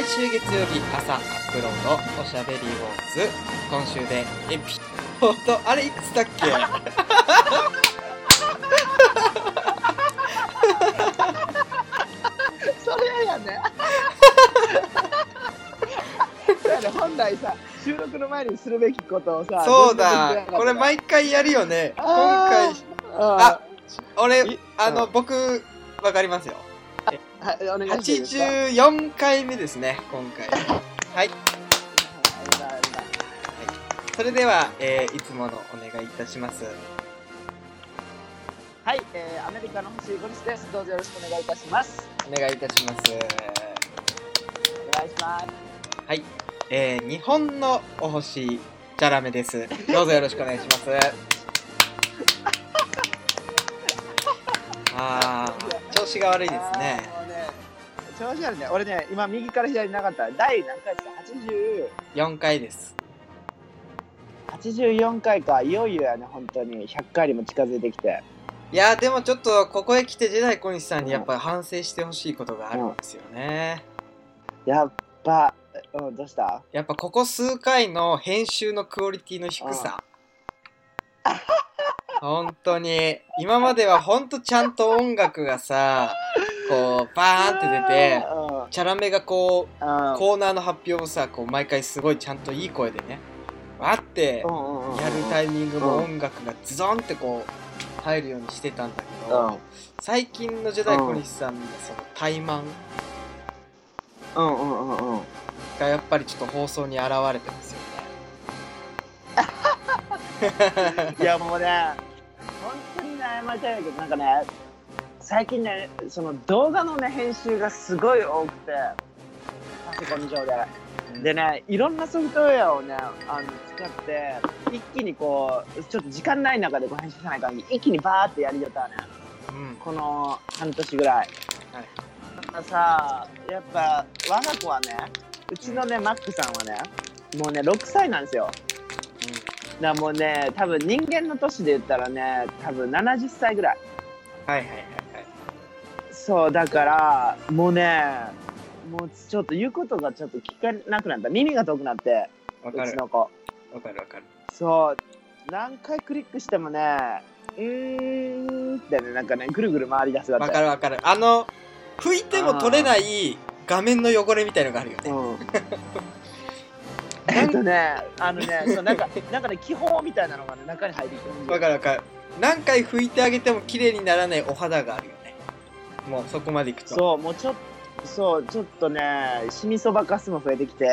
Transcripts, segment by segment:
毎週月曜日朝アップロードおしゃべりウォーズ。今週でエピソードあれいくつだっけ？それやね。そうやね本来さ収録の前にするべきことをさそうだ。これ毎回やるよね。今あ回あ俺いあのうん僕わかりますよはいお願いしていいですか？84回目ですね今回。はい。それでは、えーいつものお願いいたします。はい、えー、アメリカの星ゴリスです。どうぞよろしくお願いいたします。お願いいたします。お願いします。はい、えー、日本のお星チャラメです。どうぞよろしくお願いします。あー調子が悪いですね調子悪いね俺ね今右から左になかった。第何回ですか？4回です。80 84回か。いよいよやね本当に。100回にも近づいてきて。いやーでもちょっとここへ来てジェダイ小西さんにやっぱり反省してほしいことがあるんですよね、やっぱうんどうした？やっぱここ数回の編集のクオリティの低さ。本当に。今までは本当ちゃんと音楽がさこうバーンって出てうん。チャラメがこううん。コーナーの発表をさこう毎回すごいちゃんといい声でねわってやるタイミングもうん。音楽がズドンってこう入るようにしてたんだけどうん。最近のジェダイ小西さんのその怠慢うんうんうんうん。がやっぱりちょっと放送に現れてますよね。いやもうね本当にね謝りたいんだけどなんかね最近ねその動画のね編集がすごい多くてパソコン上で。でねいろんなソフトウェアをねあの使って一気にこうちょっと時間ない中でこう編集さないから一気にバーってやりよったね。うん。この半年ぐらい。はい。だからさやっぱ我が子はねうちのねマックさんはねもうね6歳なんですよ。だからもうね多分人間の年で言ったらね多分70歳ぐらい。はいはいそうだからもうねもうちょっと言うことがちょっと聞かなくなった。耳が遠くなってうわかる。ちの子。わかるわかる。そう何回クリックしてもねうーんってねなんかねぐるぐる回り出すだって。わかるわかる。あの拭いても取れない画面の汚れみたいのがあるよね。うん。え？っとねあのねそうなんかなんかね気泡みたいなのがね中に入ってきてわかるわかる。何回拭いてあげても綺麗にならないお肌があるよねもうそこまでいくと。そうもうちょっとそうちょっとねシミそばかすも増えてきて。うん。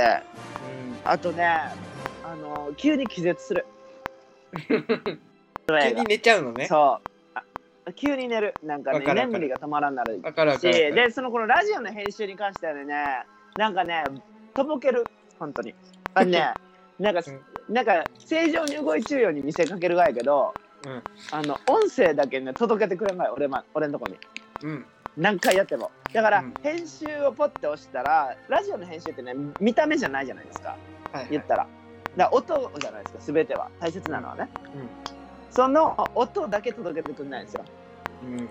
あとねあの急に気絶する。急に寝ちゃうのね。そう。あ急に寝る。なんかね眠りが止まらんなる。しでそのこのラジオの編集に関してはねなんかねとぼける。本当に。あのね なんかなんか正常に動いちゅうように見せかけるがやけど、うん。あの音声だけね届けてくれんがい俺,、ま、俺のとこに。うん何回やっても。だから、うん。編集をポッて押したらラジオの編集ってね見た目じゃないじゃないですか。はいはい。言ったら。だ音じゃないですか全ては。大切なのはね、うん。その音だけ届けてくれないんですよ。うん。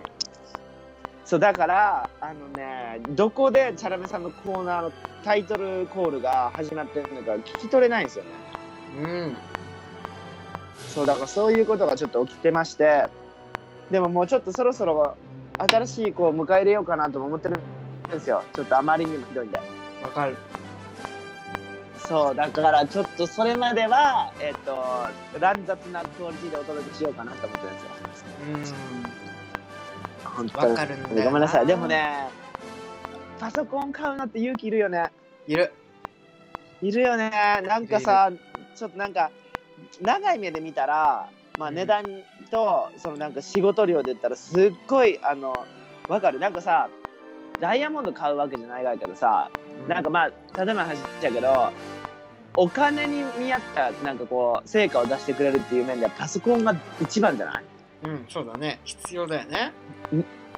そうだからあのねどこでチャラメさんのコーナーのタイトルコールが始まってるのか聞き取れないんですよね。うん。そうだからそういうことがちょっと起きてまして。でももうちょっとそろそろ新しい子を迎え入れようかなとも思ってるんですよ。ちょっとあまりにもひどいんで。わかる。そうだからちょっとそれまではえっ、と乱雑なクオリティでお届けしようかなと思ってるんですよ。うん。本当に。わかるんだごめんなさい。でもねパソコン買うのって勇気いるよね。いる。いるよね。なんかさちょっとなんか長い目で見たらまあうん。値段とそのなんか仕事量で言ったらすっごいあのわかる？なんかさダイヤモンド買うわけじゃないがけどさなんかまあ例えばの話やけどお金に見合ったなんかこう成果を出してくれるっていう面ではパソコンが一番じゃない？うんそうだね。必要だよね。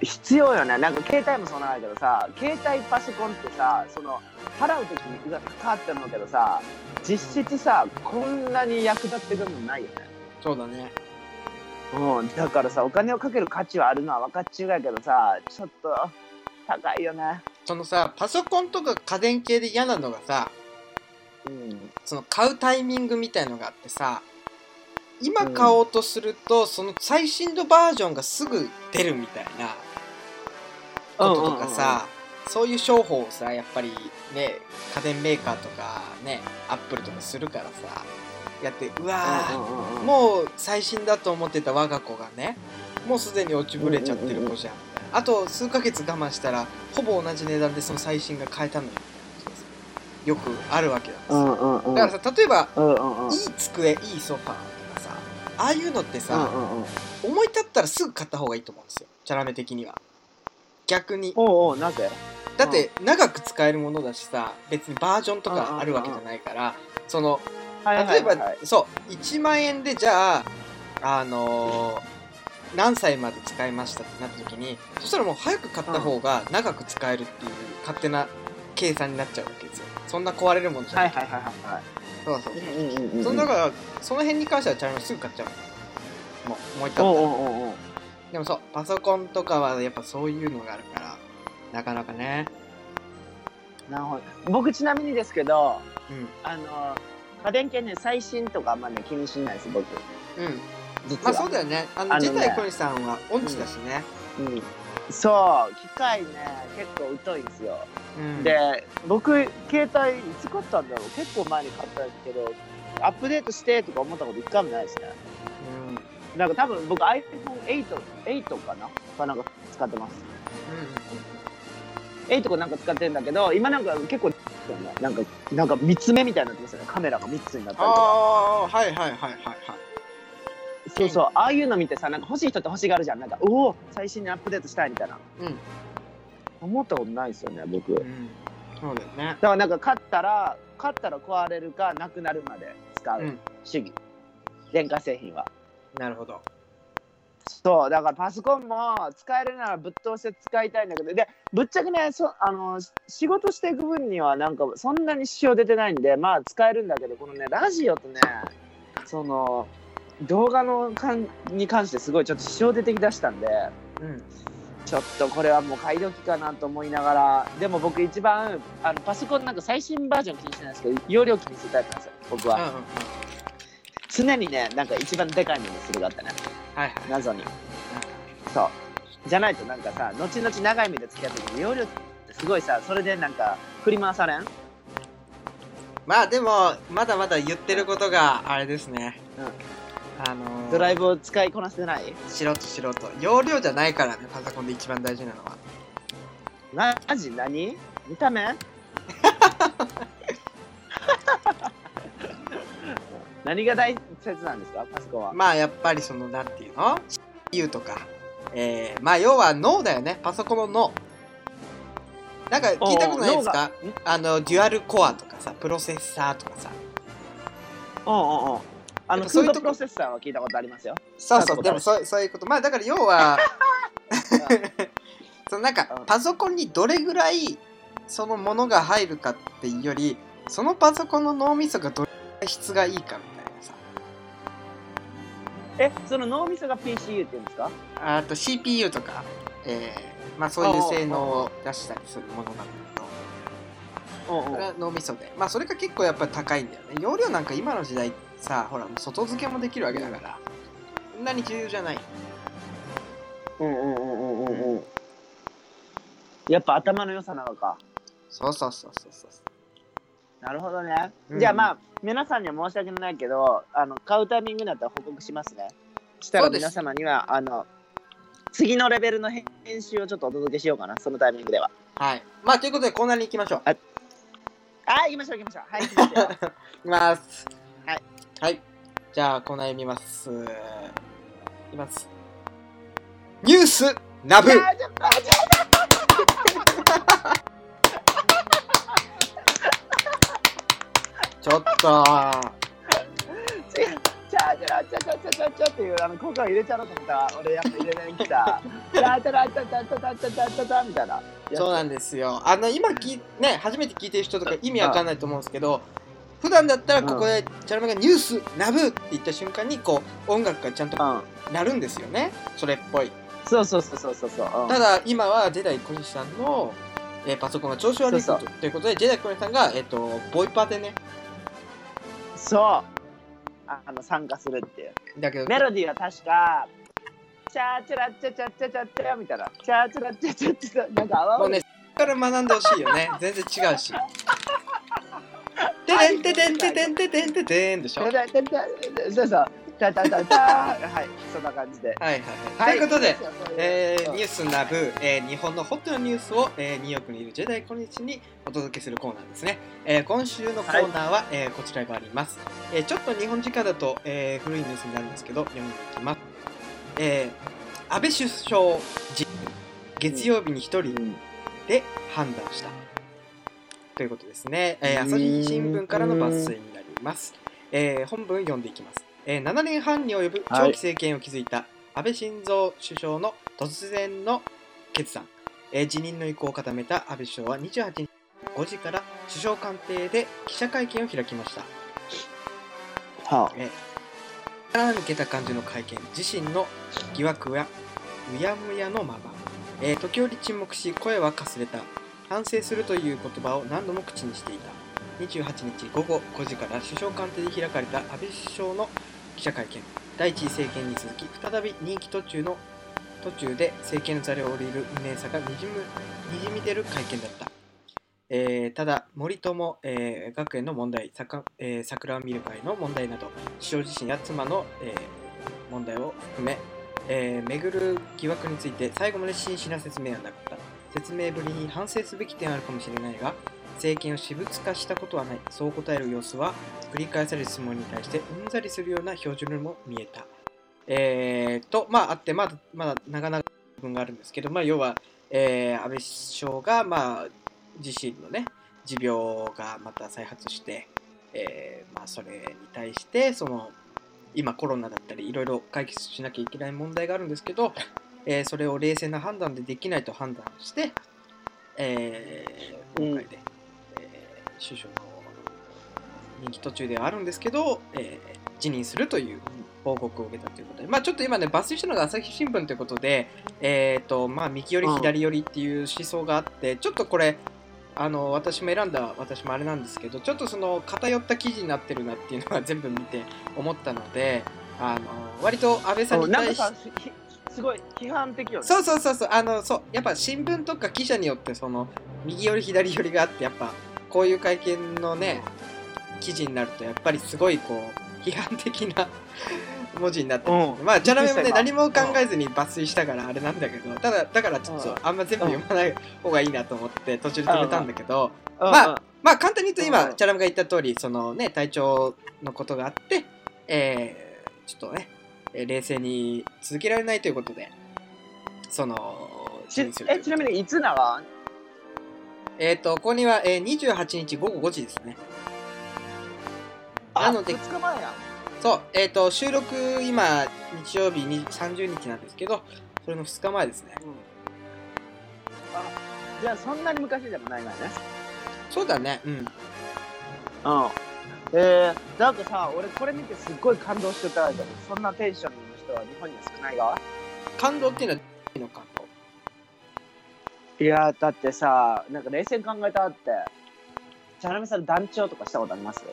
必要よね。なんか携帯もそうなんだけどさ携帯パソコンってさその払う時にうわ高って思うけどさ実質さこんなに役立ってくるもんないよねそうだね。うんだからさお金をかける価値はあるのは分かっちゅうがやけどさちょっと高いよね。そのさパソコンとか家電系で嫌なのがさうん。その買うタイミングみたいのがあってさ今買おうとすると、その最新のバージョンがすぐ出るみたいなこととかさ、そういう商法をさやっぱりね家電メーカーとかねアップルとかするからさやってうわもう最新だと思ってた我が子がねもうすでに落ちぶれちゃってる子じゃん。あと数ヶ月我慢したらほぼ同じ値段でその最新が買えたのよ。よくあるわけだからさ。例えばいい机いいソファーとかさああいうのってさ、思い立ったらすぐ買った方がいいと思うんですよ。チャラメ的には。逆に。おうおうなぜだって長く使えるものだしさ別にバージョンとかあるわけじゃないからその例えば、そう1万円でじゃああのー何歳まで使いましたってなった時にそしたらもう早く買った方が長く使えるっていう勝手な計算になっちゃうわけですよ。そんな壊れるものじゃない。い、ははいはいはい。そうそう。うんうんうんうん。そのだからその辺に関してはチャラメすぐ買っちゃう。もうもう一回。おうおうでもそうパソコンとかはやっぱそういうのがあるからなかなかね。なるほど。僕ちなみにですけどうん。あの家電系ね最新とかあんまね気にしないです僕。うん。実は。まあそうだよね。あのあのね。ジェダイ小西さんは音痴だしね、うん。そう機械ね結構疎いんですよ、うん、で僕携帯いつ買ったんだろう結構前に買ったんですけどアップデートしてとか思ったこと一回もないですね。うん。なんか多分僕 iPhone8 8かな？かなんか使ってます。8かなんか使ってるんだけど今なんか結構なんかなんか3つ目みたいになってますよね。カメラが3つになったりとか。ああはいはいはいはい。はいそうそうああいうの見てさなんか欲しい人って欲しがるじゃん。なんかおお最新にアップデートしたいみたいな。うん。思ったことないですよね僕。だうん。そうだよね。からなんか買ったら買ったら壊れるかなくなるまで使ううん。主義、電化製品は。なるほどそうだからパソコンも使えるならぶっ通して使いたいんだけどでぶっちゃけねそあの仕事していく分にはなんかそんなに支障出てないんでまあ使えるんだけどこのねラジオとねその動画のかんに関してすごいちょっと支障出てきだしたんでうん。ちょっとこれはもう買い時かなと思いながらでも僕一番あのパソコンなんか最新バージョン気にしてないんですけど容量気にするタイプなんですよ僕は。うんうんうん。常にねなんか一番でかいものにするがあってねはいはい。謎に。そう。じゃないとなんかさ後々長い目で付き合って時に容量ってすごいさそれでなんか振り回されん？まあでもまだまだ言ってることがあれですね。あのードライブを使いこなせてない？素人素人容量じゃないからねパソコンで一番大事なのは。マジ？何？見た目？何が大切なんですか？パソコンは、まあやっぱりそのなんていうの？CPU とか。えー、まあ要は脳だよね。パソコンの。脳なんか聞いたことないですか？あのデュアルコアとかさプロセッサーとかさ。うんうんう。んあのそういうプロセッサーは聞いたことありますよ。そうそうでもそうそういうこと。まあだから要は そのなんかうん。パソコンにどれぐらいそのものが入るかっていうよりそのパソコンの脳みそがどれぐらい質がいいかみたいな。さえその脳みそが PCU って言うんですか？あと CPU とか、えーまあ、そういう性能を出したりするものなんだけど。それは脳みそで。まあそれが結構やっぱり高いんだよね。容量なんか今の時代さほら外付けもできるわけだからそんなに重要じゃない。うんうんうんうんうんうん。やっぱ頭の良さなのか。そうそうそうそうそうなるほどね、うん。じゃあまあ皆さんには申し訳ないけどあの買うタイミングだったら報告しますね。したら皆様にはあの次のレベルの編集をちょっとお届けしようかな。そのタイミングでは。はい。まあということでコーナーに行きましょう。あ行きましょう行きましょう。はい行きますよいきます。はい。はい。じゃあ、コーナー読みます。いきます。ニュースナブ。ーちょっと。違うチャチャチャチャチャチャチャっていうあの効果入れちゃろうと思ったら俺やっぱ入れない来たチャチャチャチャチャチャチャチャチャみたいなそうなんですよあの今きね初めて聞いてる人と。か意味わかんないと。思うんですけど、普段だったらここでチャラメがニュース、ナブって言った瞬間にこう音楽がちゃんと。なるんですよね、それっぽい。そうそうそうそうそうそう、ん、ただ今はジェダイ小西さんの、えー、パソコンが調子悪いと。いうこと。でジェダイ小西さんが、えーと、ボイパでねそう。あの参加するっていう。だけどメロディーは確かチャーチャラチャチャチャチャチャみたいなチャーチャラチャチャチャなんか泡もうねから学んでほしいよね全然違うしててんててんててんててんててんでしょはいそうそうチャチャチャチャはいそんな感じで。はいはいということで、えー、ニューススナブ、えー日本のホットなニュースを、えーニューヨークにいるジェダイ今日にお届けするコーナーですね、えー今週のコーナーは、えーこちらがあります、えーちょっと日本時間だと、えー古いニュースになるんですけど読んでいきます、えー安倍首相辞月曜日に一人で判断した。ということですね、えー朝日新聞からの抜粋になります、えー本文読んでいきます、えー7年半に及ぶ長期政権を築いた安倍晋三首相の突然の決断、えー辞任の意向を固めた安倍首相は28日5時から首相官邸で記者会見を開きました。は力抜けた感じの会見自身の疑惑はうやむやのまま、えー時折沈黙し声はかすれた。反省するという言葉を何度も口にしていた。28日午後5時から首相官邸で開かれた安倍首相の記者会見第一次政権に続き再び任期途中の途中で政権の座を降りる無念さがにじむにじみ出る会見だったえーただ、森友、えー学園の問題、さかえー桜を見る会の問題など、首相自身や妻の、えー問題を含め、えー巡る疑惑について最後まで真摯な説明はなかった。説明ぶりに反省すべき点はあるかもしれないが、政権を私物化したことはない。そう答える様子は、繰り返される質問に対してうんざりするような表情にも見えた。えー、と、まあ、あって、まだ、まだ長々部分があるんですけど、まあ、要は、えー安倍首相が、まあ、自身のね、持病がまた再発して、えーまあ、それに対して、その、今コロナだったりいろいろ解決しなきゃいけない問題があるんですけど、えーそれを冷静な判断でできないと判断して、えー今回で、えー首相の任期途中ではあるんですけど、えー辞任するという報告を受けたということで、まあ、ちょっと今ね抜粋したのが朝日新聞ということで、えーとまあ、右寄り左寄りっていう思想があってちょっとこれあの私も選んだ私もあれなんですけどちょっとその偏った記事になってるなっていうのは全部見て思ったのであの割と安倍さんに対してすごい批判的よね。そうそうそうそうあのそうやっぱ新聞とか記者によってその右寄り左寄りがあってやっぱこういう会見のね記事になるとやっぱりすごいこう批判的な 文字になってるん。ですけどまあジャラメもね何も考えずに抜粋したからあれなんだけどただだからちょっとあんま全部読まない方がいいなと思って途中で止めたんだけどうん。まあまあ簡単に言うと今うん。チャラメが言った通りそのね体調のことがあってえーちょっとねえー冷静に続けられないということでそのちえちなみにいつなのえっ、と、ここには、えー、28日午後5時ですね。なので2日前や。んそう、えっ、と、収録、今、日曜日に30日なんですけど、それの2日前ですね。あじゃあそんなに昔でもないからねそうだね、うん。うんえー、なんかさ俺これ見てすっごい感動してたけどそんなテンションの人は日本には少ないが感動っていうのは、何の感動？いやだってさなんか冷静に考えたってチャラメさん団長とかしたことあります？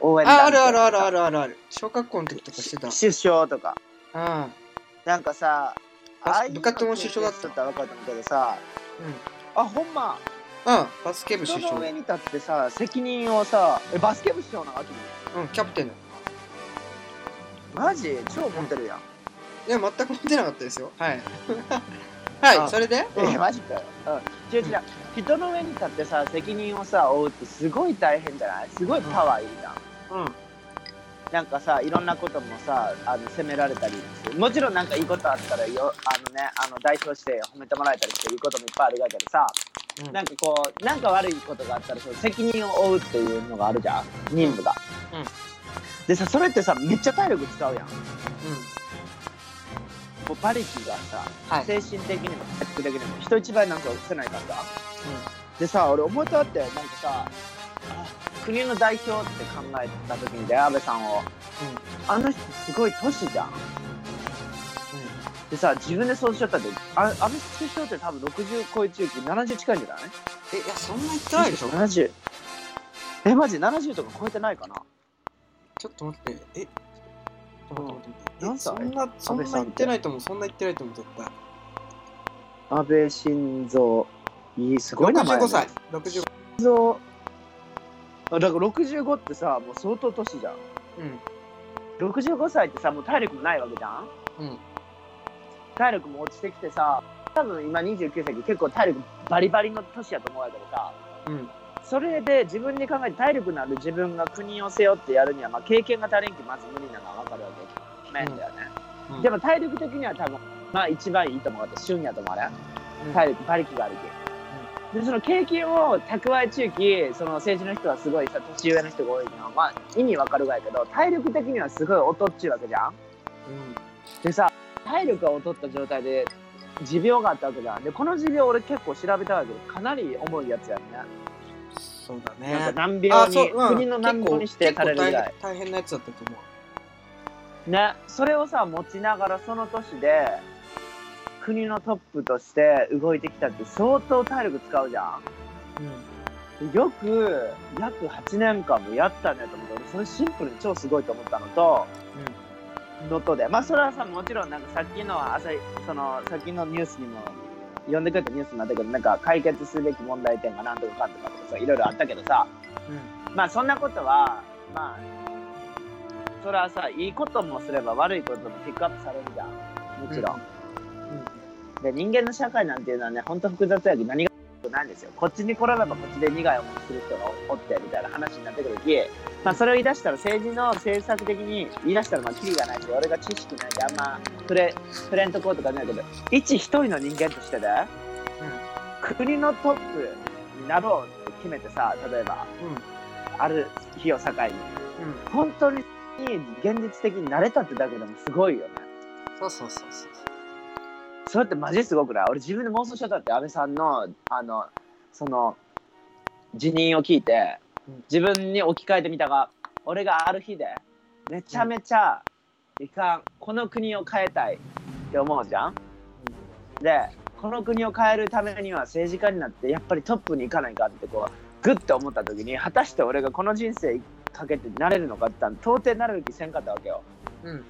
応援団あ、あるあるあるあるるあるある。小学校の時とかしてた。首相とか。うん。なんかさあ部活も首相だったら分かったんだけどさあほんま。うん、バスケ部人首相。の上に立ってさ責任をさえバスケ部首相なわけ？うん、キャプテンの。マジ？超持ってるやん、いや、全く持ってなかったですよ。はい。はい、あそれで、えマジかよ、うん、違う違う。人の上に立ってさ責任をさ負うってすごい大変じゃない？すごいパワーいるじゃん、うん。なんかさいろんなこともさあの責められたりもちろんなんかいいことあったらよあのねあの代表して褒めてもらえたりしていいこともいっぱいあるがけどさ、うん。なんかこうなんか悪いことがあったらその責任を負うっていうのがあるじゃん任務が、うん。うん。でさそれってさめっちゃ体力使うやん。うもう馬力がさ、はい。精神的にも体力的にも人一倍なんかせないからさ、でさ俺思ったってなんかさあ国の代表って考えた時にで安倍さんをあの人すごい年じゃん。でさ自分でそうしちゃったってあ安倍首相って多分60超え中期70近いんじゃない？えいやそんな言ってないでしょ？70えマジ70とか超えてないかな？ちょっと待って。えっ歳？そんなそんな言ってないと思う。そんな言ってないと思う絶対。安倍晋三。いいすごい名前、ね、65歳。65晋三。あだから65ってさもう相当年じゃん。うん。65歳ってさもう体力もないわけじゃん？うん。体力も落ちてきてさ多分今29歳で結構体力バリバリの年やと思うわけどさ。うん。それで自分で考えて体力のある自分が国を背負ってやるには、まあ、経験が足りんきまず無理なのは分かるわけ。面だよね、うん。でも体力的には多分まあ一番いいと思うわけ。旬やと思うね。うん。体力馬力があるき、でその経験を蓄え中期その政治の人はすごいさ年上の人が多いのはまあ意味わかるがやけど体力的にはすごい劣っちゅうわけじゃん。うん。でさ体力が劣った状態で持病があったわけじゃん。でこの持病俺結構調べたわけどかなり重いやつやんね。そうだなんかね難病に、そううん。国の難病に指定されるぐらい。大変大変なやつだったと思ね。それをさ持ちながらその年で国のトップとして動いてきたって相当体力使うじゃん。ううん。よく約8年間もやったねと思って俺それシンプルに超すごいと思ったのとのとで。まあそれはさもちろんなんかさっきの朝そのさっきのニュースにも読んでくれたニュースになったけどなんか解決すべき問題点がなんとかかんとかとかさいろいろあったけどさ。うん。まあそんなことはまあそれはさいいこともすれば悪いこともピックアップされるじゃん。もちろん、で人間の社会なんていうのはね本当複雑やけど何がないんですよ。こっちに転べばこっちで苦い思いする人がおってみたいな話になってくるきまあそれを言い出したら政治の政策的に言い出したらまあキリがないし俺が知識ないしあんま触れ触れんとこうとかないけど一一人の人間としてで、国のトップになろうって決めてさ例えばある日を境に。うん。本当に現実的になれたってだけでもすごいよね。そうそうそうそうそれってマジすごくない？俺自分で妄想しちゃったって安倍さんのあのその辞任を聞いてうん。自分に置き換えてみたが俺がある日でめちゃめちゃいかんこの国を変えたいって思うじゃん。でこの国を変えるためには政治家になってやっぱりトップに行かないかってこうグッて思った時に果たして俺がこの人生かけてなれるのかって言ったら到底なれる気せんかったわけよ。うん。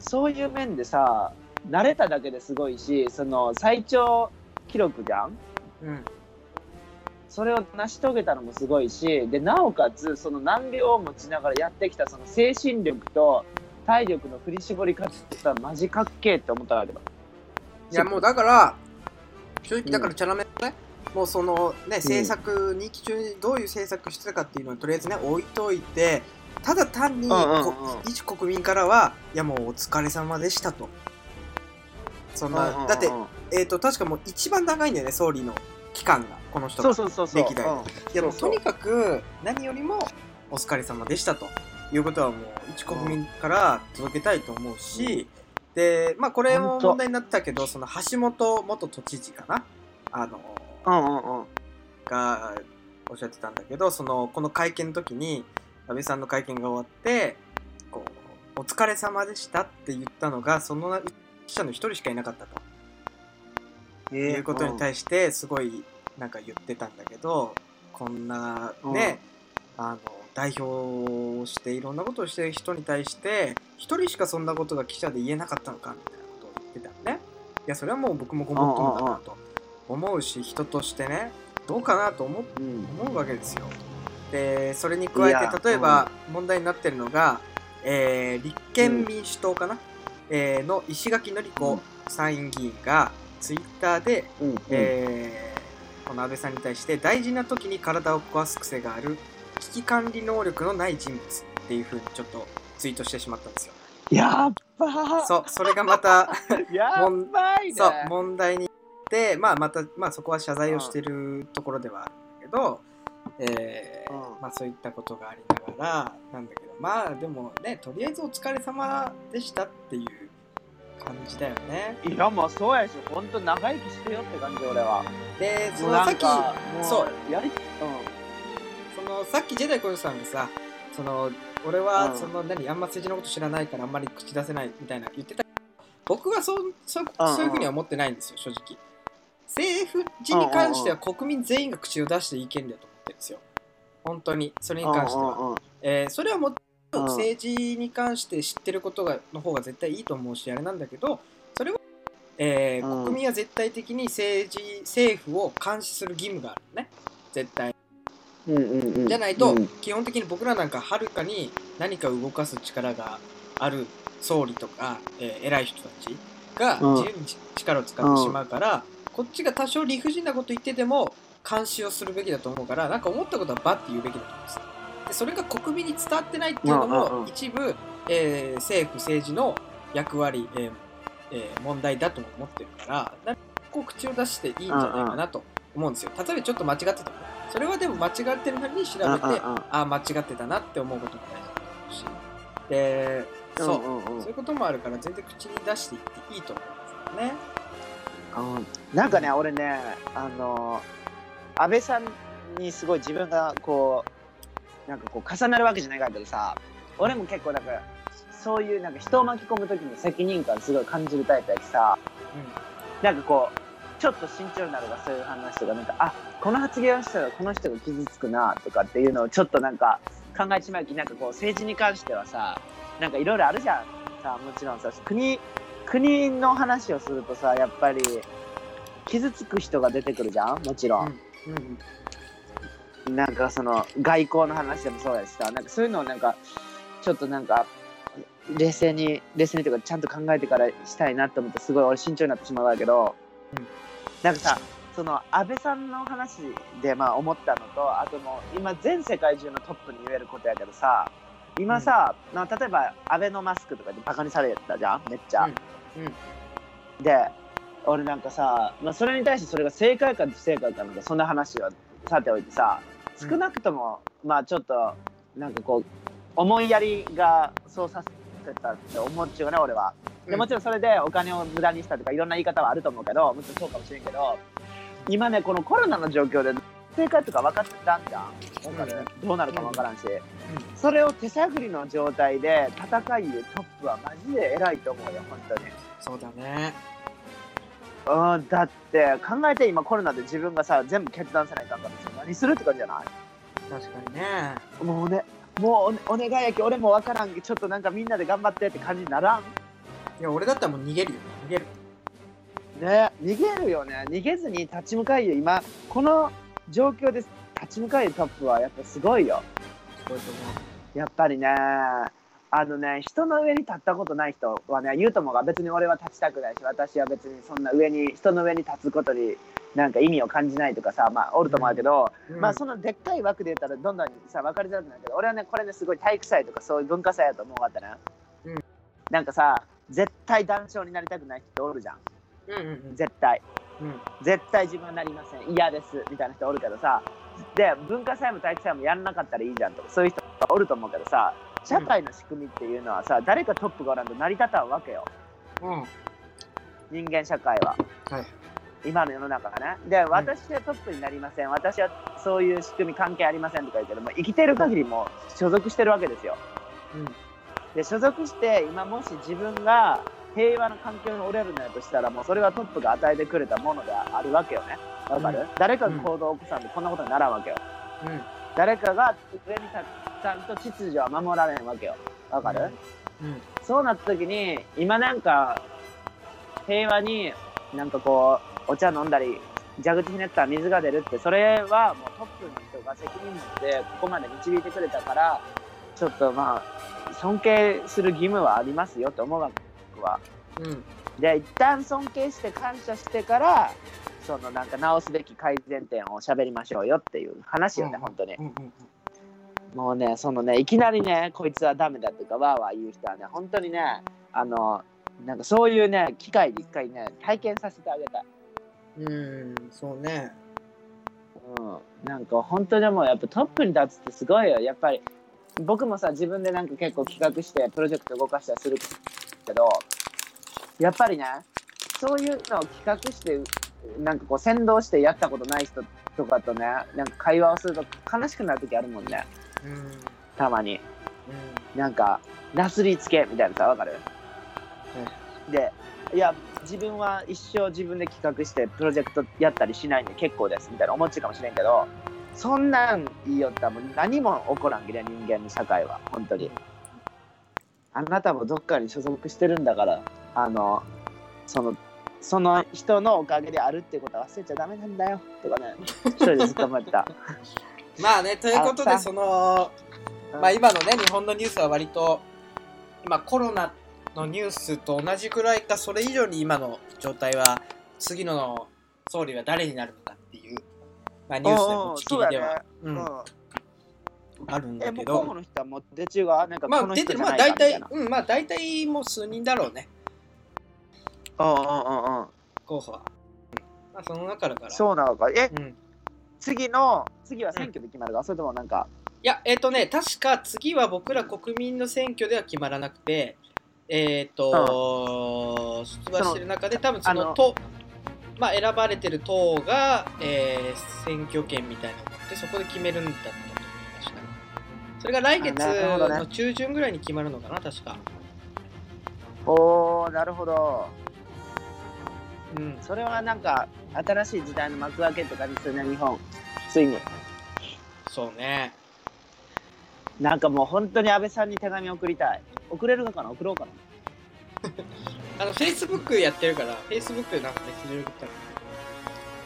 そういう面でさ慣れただけですごいしその最長記録じゃん？うん。それを成し遂げたのもすごいしでなおかつその難病を持ちながらやってきたその精神力と体力の振り絞り方ってさマジかっけえって思ったわけだ。いやもうだから正直だからチャラメね、もうそのね政策任期中にどういう政策してたかっていうのをとりあえずね置いといてただ単にうんうんうんこ一国民からはいやもうお疲れ様でしたとそんなだってうんうん。うんえっ、と確かもう一番長いんだよね総理の期間がこの人がそうそうそう歴代うん。いやもうとにかく何よりもお疲れ様でしたということはもう一国民から届けたいと思うし、でまあこれも問題になったけどその橋本元都知事かな？あのうんうんうん。がおっしゃってたんだけどそのこの会見の時に安倍さんの会見が終わってこうお疲れ様でしたって言ったのがその記者の一人しかいなかったと。いうことに対してすごいなんか言ってたんだけどこんなね、あの代表をしていろんなことをしてる人に対して一人しかそんなことが記者で言えなかったのかみたいなことを言ってたのね。いやそれはもう僕もごもっともだなと思うし人としてねどうかなと思うん。思うわけですよ。でそれに加えて例えば問題になってるのが、えー立憲民主党かな、えーの石垣のり子参院議員がツイッターで、うんうん。えーこの安倍さんに対して大事な時に体を壊す癖がある危機管理能力のない人物っていうふうにちょっとツイートしてしまったんですよ。やっばそうそれがまた やね。そう問題になって、まあ、また、まあ、そこは謝罪をしてるところではあるんだけど、えーうん。まあ、そういったことがありながらなんだけどまあでもねとりあえずお疲れ様でしたっていう感じだよね。いやもうそうやし本当長生きしてよって感じ俺は。でそのさっきそう。やりそのさっきジェダイコヨさんがさその俺はうん。その何あんま政治のこと知らないからあんまり口出せないみたいな言ってた。僕はそうそううんうん。そういうふうには思ってないんですよ正直。政府時に関しては国民全員が口を出していい権利だと思ってるんですよ。本当に。それに関しては、うんうんうん。えーそれはもうん。政治に関して知ってることがの方が絶対いいと思うしあれなんだけどそれは、えーうん。国民は絶対的に政治政府を監視する義務があるのね。絶対うんうんうん。じゃないと、うん。基本的に僕らなんかはるかに何かを動かす力がある総理とか、えー偉い人たちがうん。自由にち力を使ってしまうから、こっちが多少理不尽なこと言ってても監視をするべきだと思うからなんか思ったことはバッて言うべきだと思うんですそれが国民に伝わってないっていうのも一部、えー政府政治の役割、えーえー問題だとも思ってるからこう口を出していいんじゃないかなと思うんですよ。例えばちょっと間違っててもねそれはでも間違ってるのに調べて、ああ間違ってたなって思うことも大事だと思うし。でそう、そういうこともあるから全然口に出していっていいと思うんですよね。うん。なんかね俺ねあの安倍さんにすごい自分がこうなんかこう重なるわけじゃないからけどさ俺も結構なんかそういうなんか人を巻き込む時に責任感すごい感じるタイプやしさなんかこうちょっと慎重になるがそういう話とかなんかあこの発言をしたらこの人が傷つくなとかっていうのをちょっとなんか考えてしまうきなんかこう政治に関してはさなんかいろいろあるじゃんさもちろんさ国国の話をするとさやっぱり傷つく人が出てくるじゃんもちろん、うんうんなんかその外交の話でもそうやしさなんかそういうのをなんかちょっとなんか冷静に冷静にというかちゃんと考えてからしたいなって思ってすごい俺慎重になってしまうんだけど、うん。なんかさその安倍さんの話でまあ思ったのとあともう今全世界中のトップに言えることやけどさ今さ、まあ例えば安倍のマスクとかでバカにされたじゃんめっちゃ。うん。うん。で俺なんかさ、まあ、それに対してそれが正解か不正解かなんかそんな話はさておいてさ少なくとも、まあちょっとなんかこう思いやりがそうさせたって思っちゃうね俺は。でもちろんそれでお金を無駄にしたとかいろんな言い方はあると思うけどもちろんそうかもしれんけど今ねこのコロナの状況で正解とか分かってたんじゃん。わかる、どうなるかも分からんし、それを手探りの状態で戦いトップはマジで偉いと思うよ本当に。そうだねうん、だって考えて今コロナで自分がさ全部決断せないかんからさ何するって感じじゃな確かにね。いもうねもうおお願いやけ俺も分からんけちょっとなんかみんなで頑張ってって感じにならん？いや俺だったらもう逃げるよ。逃げる。ね逃げるよね。逃げずに立ち向かいよ。今この状況で立ち向かいトップはやっぱすごいよ。すごいと思やっぱりねあのね人の上に立ったことない人はね言うともが別に俺は立ちたくないし私は別にそんな上に人の上に立つことになんか意味を感じないとかさまあおると思うけど、う、まあそのでっかい枠で言ったらどんどんさ分かりづらくなるけど俺はねこれねすごい体育祭とかそういう文化祭やと思うかったね、うん。なんかさ絶対団長になりたくない人おるじゃん。うんうんうん。絶対。うん。絶対自分はなりません。嫌ですみたいな人おるけどさ。で文化祭も体育祭もやらなかったらいいじゃんとかそういう人おると思うけどさ社会の仕組みっていうのはさ誰かトップがおらんと成り立たんわけよ。うん。人間社会は。はい。今の世の中がねで私はトップになりません。私はそういう仕組み関係ありませんとか言うけども生きてる限りもう所属してるわけですよ。うん。で所属して今もし自分が平和な環境におれるのやとしたらもうそれはトップが与えてくれたものであるわけよね。わかる、うん。誰かが行動を起こさんとこんなことにならんわけよ。うん。誰かが上に立ちゃんと秩序は守られんわけよ。わかる、うん。そうなった時に今なんか平和になんかこうお茶飲んだり蛇口ひねったら水が出るってそれはもうトップの人が責任持ってここまで導いてくれたからちょっとまあ尊敬する義務はありますよと思うわけ僕は。うん。で一旦尊敬して感謝してからそのなんか直すべき改善点を喋りましょうよっていう話よね、うん。本当に。うんうんもうね、そのね、いきなりね、こいつはダメだとか、わーわー言う人はね、本当にね、あの、なんかそういうね、機会で一回ね、体験させてあげたい。うんそうねうん。なんか本当にもうやっぱトップに立つってすごいよ。やっぱり、僕もさ、自分でなんか結構企画して、プロジェクト動かしたりするけど、やっぱりね、そういうのを企画して、なんかこう先導してやったことない人とかとね、なんか会話をすると悲しくなる時あるもんね、たまに。なんか、なすりつけみたいなさ、わかる？で、いや自分は一生自分で企画してプロジェクトやったりしないんで結構ですみたいな。思っちゃうかもしれんけどそんなん言いよったらもう何も起こらんけど人間の社会は。本当に。あなたもどっかに所属してるんだからあのそのその人のおかげであるってことは忘れちゃダメなんだよとかね。一人でずっと思ってた、まあねということでそのうんまあ今のね日本のニュースは割と今コロナのニュースと同じくらいかそれ以上に今の状態は次の総理は誰になるのかっていう、まあ、ニュースでもちきりでは、ううん。ん。あるんえもうだけど。候補の人はもう出中がなんかまあ出てる。まあ大体うんまあ大体もう数人だろうね。うんうんうんうん。候補は、うん。まあ、その中だから。そうなのか。えうん、い次の次は選挙で決まるか、それともなんかやえっ、とね確か次は僕ら国民の選挙では決まらなくてえっ、と、出馬してる中で多分そあのの党まあ選ばれてる党が、えー選挙権みたいなのがあってそこで決めるんだったと思う確かにそれが来月の中旬ぐらいに決まるのかな確か。おーなるほどうんそれはなんか新しい時代の幕開けって感じするね日本。ついに。そうね。なんかもう本当に安倍さんに手紙送りたい。送れるのかな？送ろうかな？あの Facebook やってるから Facebook でなんかメッセージ送ったら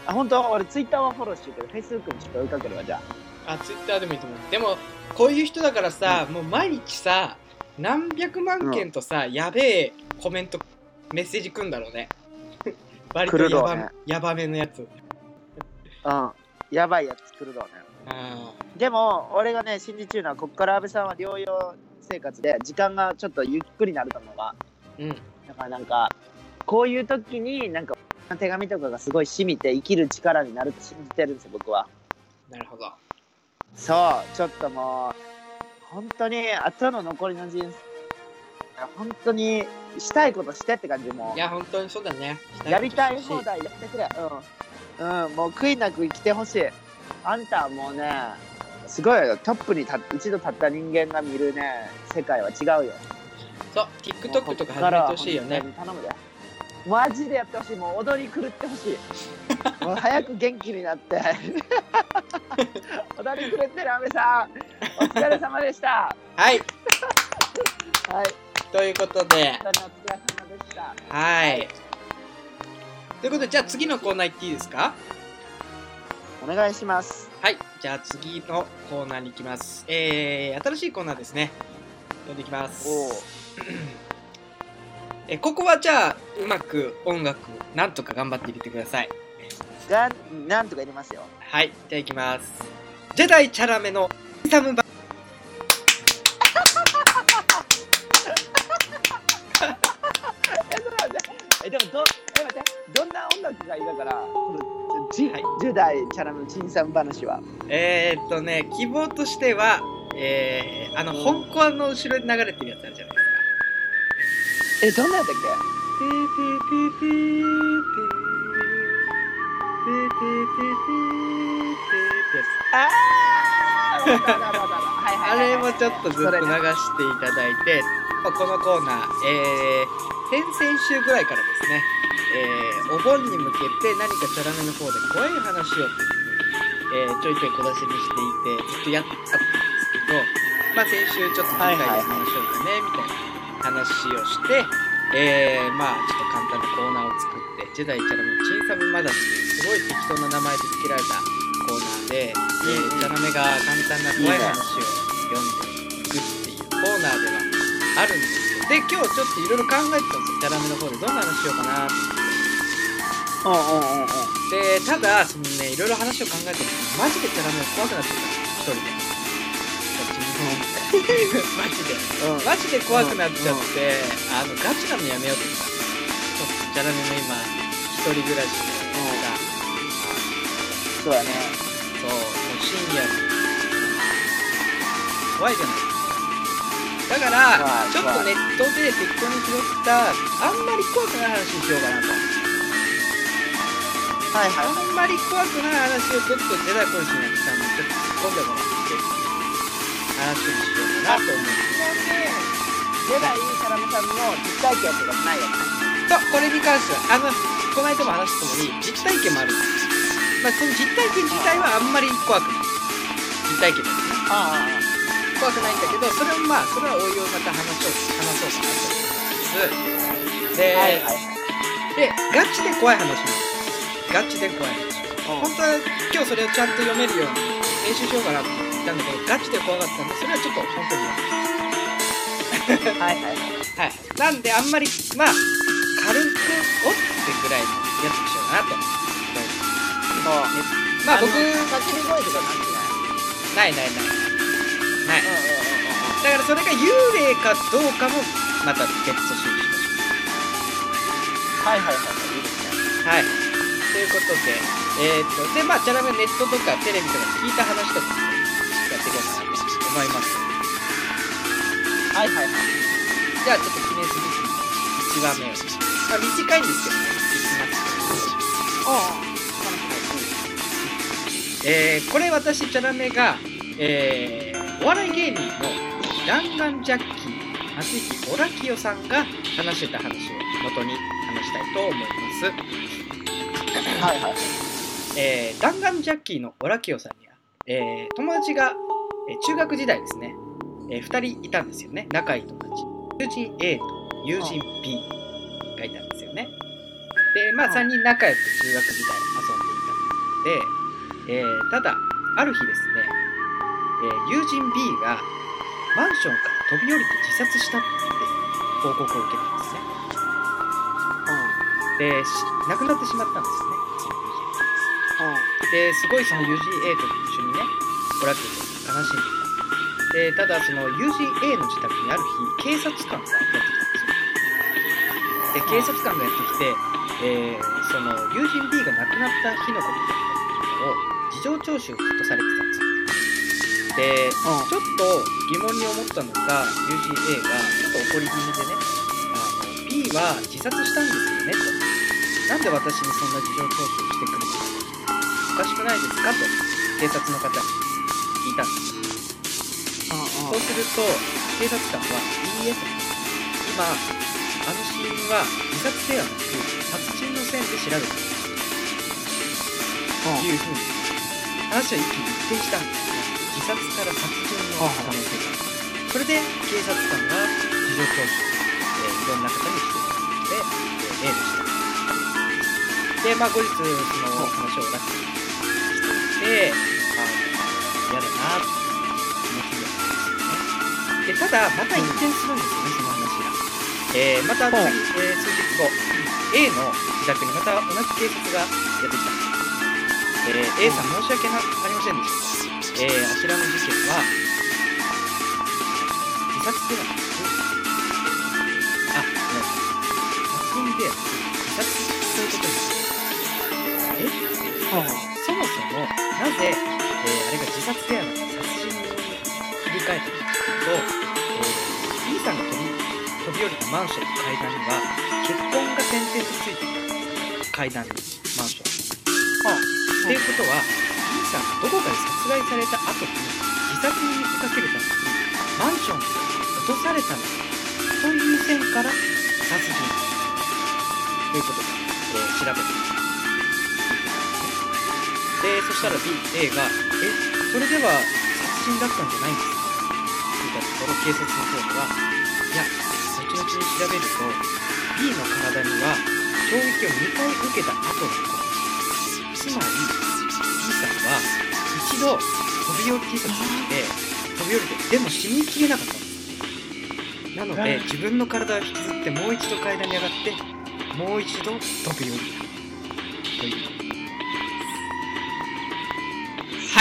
あ本当？俺ツイッターはフォローしてるけどフェイスブックもちょっと追いかけるわじゃあ、ツイッターでもいいと思う。でも、こういう人だからさ、もう毎日さ、何百万件とさ、やべえコメント、メッセージくんだろうね。割とやば,、ねやばめのやつ。あうんやばいやつ作るだろうねあでも俺がね信じ中のはこっから安倍さんは療養生活で時間がちょっとゆっくりになると思うがーうん。だからなんかこういう時になんか手紙とかがすごい染みて生きる力になるって信じてるんですよ僕はなるほど。そうちょっともう本当に後の残りの人生本当にしたいことしてって感じも。いや、本当にそうだね。うやりたいし放題やってくれ。うん、うん、もう悔いなく生きてほしい。あんたはもうねすごいよ。トップに立っ一度立った人間が見るね世界は違うよ。そう、TikTok とか始めてほしいよね。頼むで。マジでやってほしい。もう踊り狂ってほしい。もう早く元気になって。踊り狂ってる安倍さん。お疲れ様でした。はい。はいということで、本当にお疲れ様でしたはい。ということで、じゃあ次のコーナー行っていいですか？お願いしますはい。じゃあ次のコーナーに行きます。えー、新しいコーナーですね。読んでいきます。おお えここはじゃあうまく音楽なんとか頑張って入れてくださいがなんとか入れますよはいじゃあいきますジェダイチャラメのサムな音楽がいいだからこのじはい。10代チャラの陳さん話は？えー、っとね希望としてはえー、あの本コアの後ろに流れてるやつあるじゃないですか。えどんなやったってーてーてーてーてーてーてーてーてーててやつけあーわかるわかるわかるはいはいあはいはいれもちょっとずっと流していただいて、このコーナー、えー、先々週ぐらいからですね、えー、お盆に向けて何かチャラメの方で怖い話をというふうに、えー、ちょいちょい小出しにしていて、ずっとやってたんですけど、まあ先週ちょっと次回やりましょうかね、みたいな話をして、えー、まあちょっと簡単なコーナーを作って、ジェダイチャラメチンサブマダシというすごい適当な名前で付けられたコーナーで、えー、チャラメが簡単な怖い話を読んでいくっていうコーナーではあるんですよ。で、今日ちょっといろいろ考えてたんですよ、チャラメの方でどんな話しようかなって。うんうんうんうんで、ただ、そのね、いろいろ話を考えてマジでチャラメが怖くなってきた一人で。マジで。うん マジで怖くなっちゃって、あの、ガチなのやめようと思った。ちょっとチャラメも今、一人暮らしでさ、そうやねそう、もう深夜に。怖いじゃないだから、ちょっとネットで適当に拾った、あんまり怖くない話にしようかなと。はいはい。あんまり怖くない話をちょっとジェダイコンシにさんにちょっと突っ込んでもらって、話にしようかな。と思う。ちなみにジェダイチャラメさんの実体験とかないよねそう、これに関してはあのこの間も話した通り実体験もある。まあその実体験自体はあんまり怖くない実体験。だよねあ怖くないんだけどそれもまあそれはおいおいまた話を話そうかなと思います。で、あはいはい。でガチで怖い話もガチで怖い。本当は今日それをちゃんと読めるように練習しようかなと思ってたんだけどガチで怖かったんでそれはちょっと本当に。はいはいはい。はい。なんであんまりまあ軽くおってぐらい。のやつにしようかなと思い。ますまあ僕叫び声とかない。ない。ない。ない。なってない。だからそれが幽霊かどうかもまた別としてしましはい。はい。はい。い。い。ですねょうはい。ということでえー、っとでまあチャラメネットとかテレビとかで聞いた話とかもやっていこうかなと思います。はいはいはい。じゃあちょっと記念すべき1話目を、まあ、短いんですけどねいきますあえー、これ私チャラメが、えー、お笑い芸人の弾丸ジャッキー松井オラキヨさんが話してた話を元に話したいと思います、あはいはい。えー、弾丸ジャッキーのオラキヨさんには、えー、友達が、えー中学時代ですね、え2人いたんですよね。仲いい友達。友人 A と友人 B がいたんですよね。でまあうん3人仲良く中学時代遊んでいたのでえーただある日ですね、えー友人 B がマンションから飛び降りて自殺したって報告を受けたんですね。でし亡くなってしまったんですよねですごいその友人 A と一緒にねオラクルと悲しんで。でただその友人 A の自宅にある日警察官がやってきた。んですよで警察官がやってきて、えーその友人 B が亡くなった日のことだったりとかを事情聴取をずっとされてたんですよ。でちょっと疑問に思ったのが友人 A がちょっと怒り気味でねあの B は自殺したんですよねと。なんで私にそんな事情聴取をしてくるのかおかしくないですか？と警察の方に聞いたんです。そうすると警察官は「いいえ」と今あの死因は自殺ではなく殺人の線で調べているというふうに話は一気に一転したん。ですね自殺から殺人の可能性があるそれで警察官が事情聴取、えーいろん。な方にしてもらって、えー A でしたでまあ後日その話をラッキーにしていてあ嫌だなって気持ちになったんですよね。でただまた一転するんですよねその話が、えーまたえー数日後 A の自宅にまた同じ警察がやってきた。んですえー A さん申し訳なありませんでした。えー、あちらの事件は、自殺ではな。く、えーあれが自殺ではなく殺人に切り替えたかというと、えー B さんが飛び飛び降りたマンションの階段には、血痕が点々とついていた。階段に、マンションに。っていうことは、B さんがどこかで殺害された後に自殺に見せかけるためにマンションから落とされたのかという線から殺人ということで、えー調べてみたでそしたら B、A が「えそれでは殺人だったんじゃないんですか?」聞いたところ警察の方では「いや後々に調べると B の体には衝撃を2回受けた後のこと。つまり B さんは一度飛び降り自殺をして飛び降りてでも死にきれなかった。んですなので自分の体を引きずってもう一度階段に上がってもう一度飛び降りた。という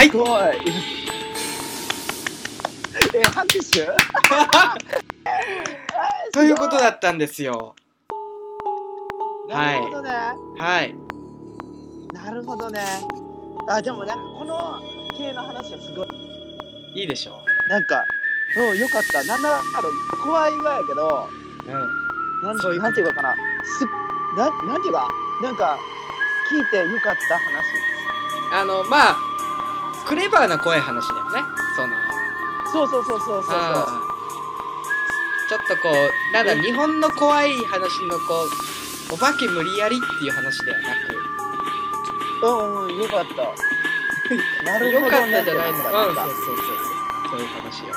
はい。すごい。え拍手 ということだったんですよ。なるほどね、はい。なるほどね。あでもなんかこの系の話はすごい。いいでしょなんかそうよかった。なんだろう怖いわやけどううん。なんそういうなんていうかかな。すななんていうかなんか聞いてよかった話。あのまあクレバーな怖い話だよね。その。そうそうそうそうそうちょっとこうなんだ日本の怖い話のこうお化け無理やりっていう話ではなうんうんよかった。なくるほどね。よかったじゃないのうんそうそうそうそう。そういう話よ。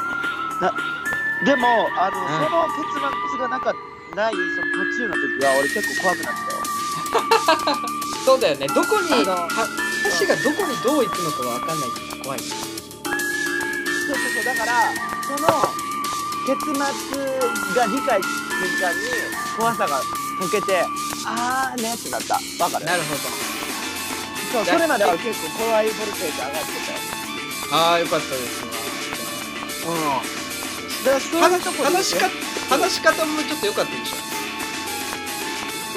でもあの、うん。その結末がなかないその途中の時は俺結構怖くなったよ。そうだよね。どこにあのは話がどこにどう。行くのかわかんないっていうのが怖いそうそうそう。だからその結末が理解する瞬間に怖さが解けてあーねってなった。わかる？なるほど。そうそれまでは結構怖いボルテージ上がってたよああよかったです。わうん。だからそういうとこ話し方話し方もちょっと良かったでしょ。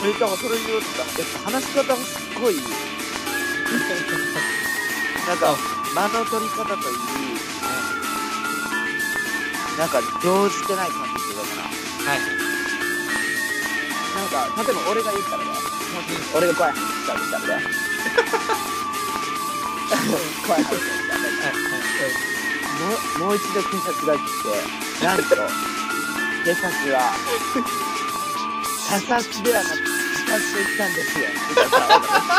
俺だからそれ言おうとした。やっぱ話し方がすっごい なんか間の取り方といいなんか動じてない感じするからはい。なんか例えば俺が言ったらね俺が怖い話したとしたらね。怖い。話をしたらねもうもう一度警察が来てなんと警察は 他殺ではなく自殺と言ったんですよ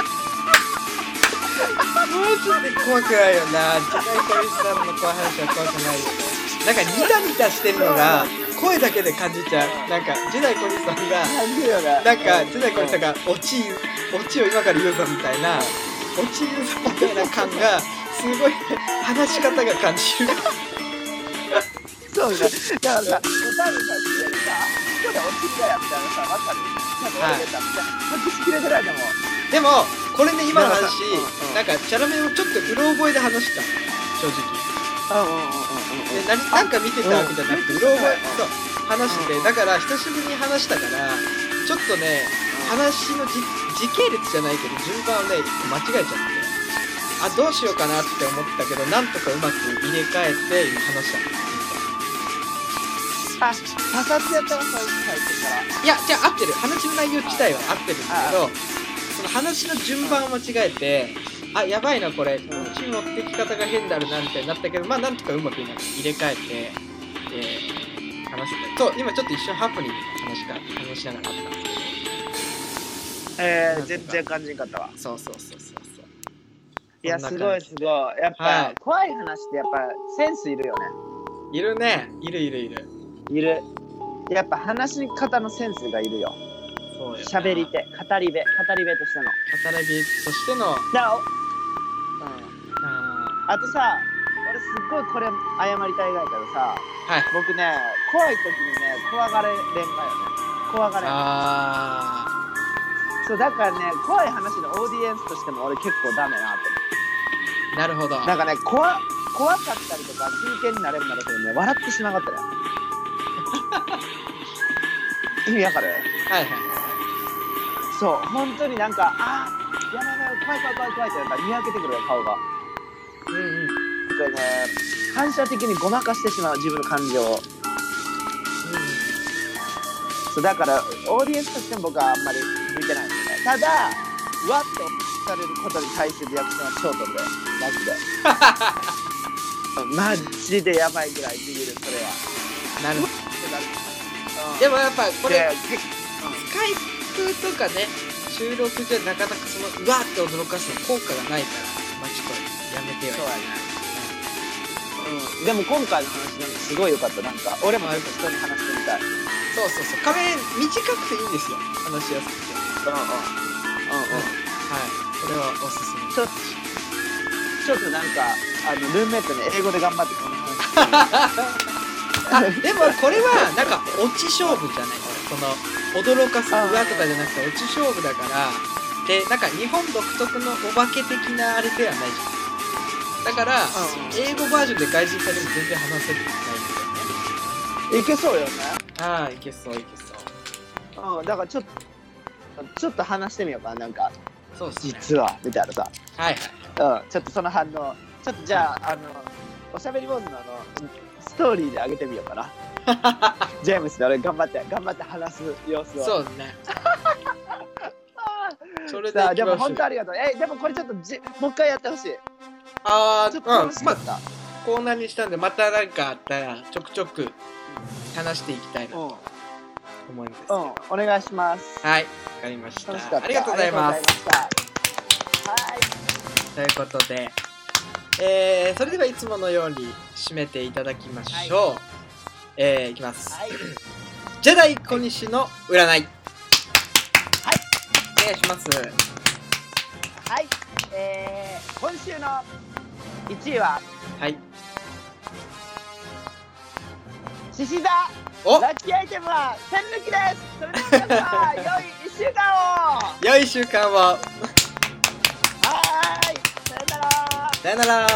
マジで怖くないよな。ジェダイ小石さんの怖い話は怖くない。よなんかニタニタしてるのが声だけで感じちゃう。なんかジェダイ小石さんがな。んかジェダイ小石さんがオチオチを今から言うぞみたいなオチ言うぞみたいな感がすごい話し方が感じる。そうね。だからさ、多分さ、自然さ、ここで落ちたやみたいなさ、わかる？なんか俺がさ、発揮しきれてないと思う。でもこれね今の話うんうんなんかチャラメをちょっとうろ覚えで話した。正直。で何なんか見てたわけじゃなくてうろ覚えそう話してうんだから久しぶりに話したからちょっとね話のじ時系列じゃないけど順番をね間違えちゃってあどうしようかなって思ったけどなんとかうまく入れ替えて今話した。のあ、他殺やったらそういう最初から。いやじゃあ合ってる。話の内容自体は合ってるんだけどその話の順番を間違えてあやばいなこれこっち持ってき方が変だるなみたいになったけどまあなんとかうまく今入れ替えて、えー話してたそう今ちょっと一瞬ハプニングの話が話しながらあったんですけどえー、全然感じんかったわ。そうそうそうそうそういや、すごいすごい。やっぱ、はい怖い話ってやっぱセンスいるよね。いるねいるいるいるいる。やっぱ話し方のセンスがいるよ。喋り手、語り部、語り部としての。働きとしてのだおうん。ああとさ、俺すっごいこれ謝りたいがいからさ、ーはい僕ね、怖い時にね、怖がれれんかよね。怖がれん。あそう、だからね、怖い話のオーディエンスとしても俺結構ダメなとーなるほど思う。なんかね、怖怖かったりとか真剣になれるんだけどね、笑ってしまがったね。意味わかる？はいはいそう、本当になんか、あー、やばいやばい、怖い怖い怖い怖いってなんかにやけてくるわ、顔が。うんうんこれね、反射的にごまかしてしまう自分の感情を。そうだから、オーディエンスとしても僕はあんまり向いてないんですね。ただ、わっとされることに対するリアクションは超飛んで、マジで。マジでやばいぐらいビビる、それは。なるほどでもやっぱこれで結スカイプとかね収録じゃなかなかそのうわーって驚かすの効果がないからマチコやめてよそうやねうん、でも今回の話なんかすごい良かった。なんか、俺もちょっと人に話してみたい。そうそうそう壁短くていいんですよ話しやすくてうんうん。うんうん。はいこれはおすすめちょっと、ちょっとなんか、あの、ルームメイトに英語で頑張ってこの話。あでもこれはなんかオチ勝負じゃない？その驚かすうわとかじゃなくてオチ勝負だからでなんか日本独特のお化け的なあれではないじゃん。だから英語バージョンで外人さんにも全然話せるないんだよねいけそうよね。ああいけそういけそう。うん、だからちょっと、ちょっと話してみようかな、なんか、そうっすね。実は、みたいなさ。はいはい。うん、ちょっとその反応、ちょっとじゃあ、あの、おしゃべり坊主のあの、ストーリーで上げてみようかな。ジェームスで俺頑張って、頑張って話す様子を。そうね それでさあ、でも本当ありがとう。え、でもこれちょっとじ、もう一回やってほしい。あちょっとあうんまあ楽しかった。コーナーにしたんでまたなんかあったらちょくちょく話していきたいなうん。思うんですけど、うん、お願いします。はいわかりました楽しかった。ありがとうございます。はい。ということで、えー、それではいつものように締めていただきましょう、えー、いきます、はい。ジェダイ小西の占い。はい。お願いします。はい。えー、今週の1位は、はい。獅子座。お！ラッキーアイテムは栓抜きです。それでは皆様、良い1週間を。は良い週間を。ーい。さよなら。さよなら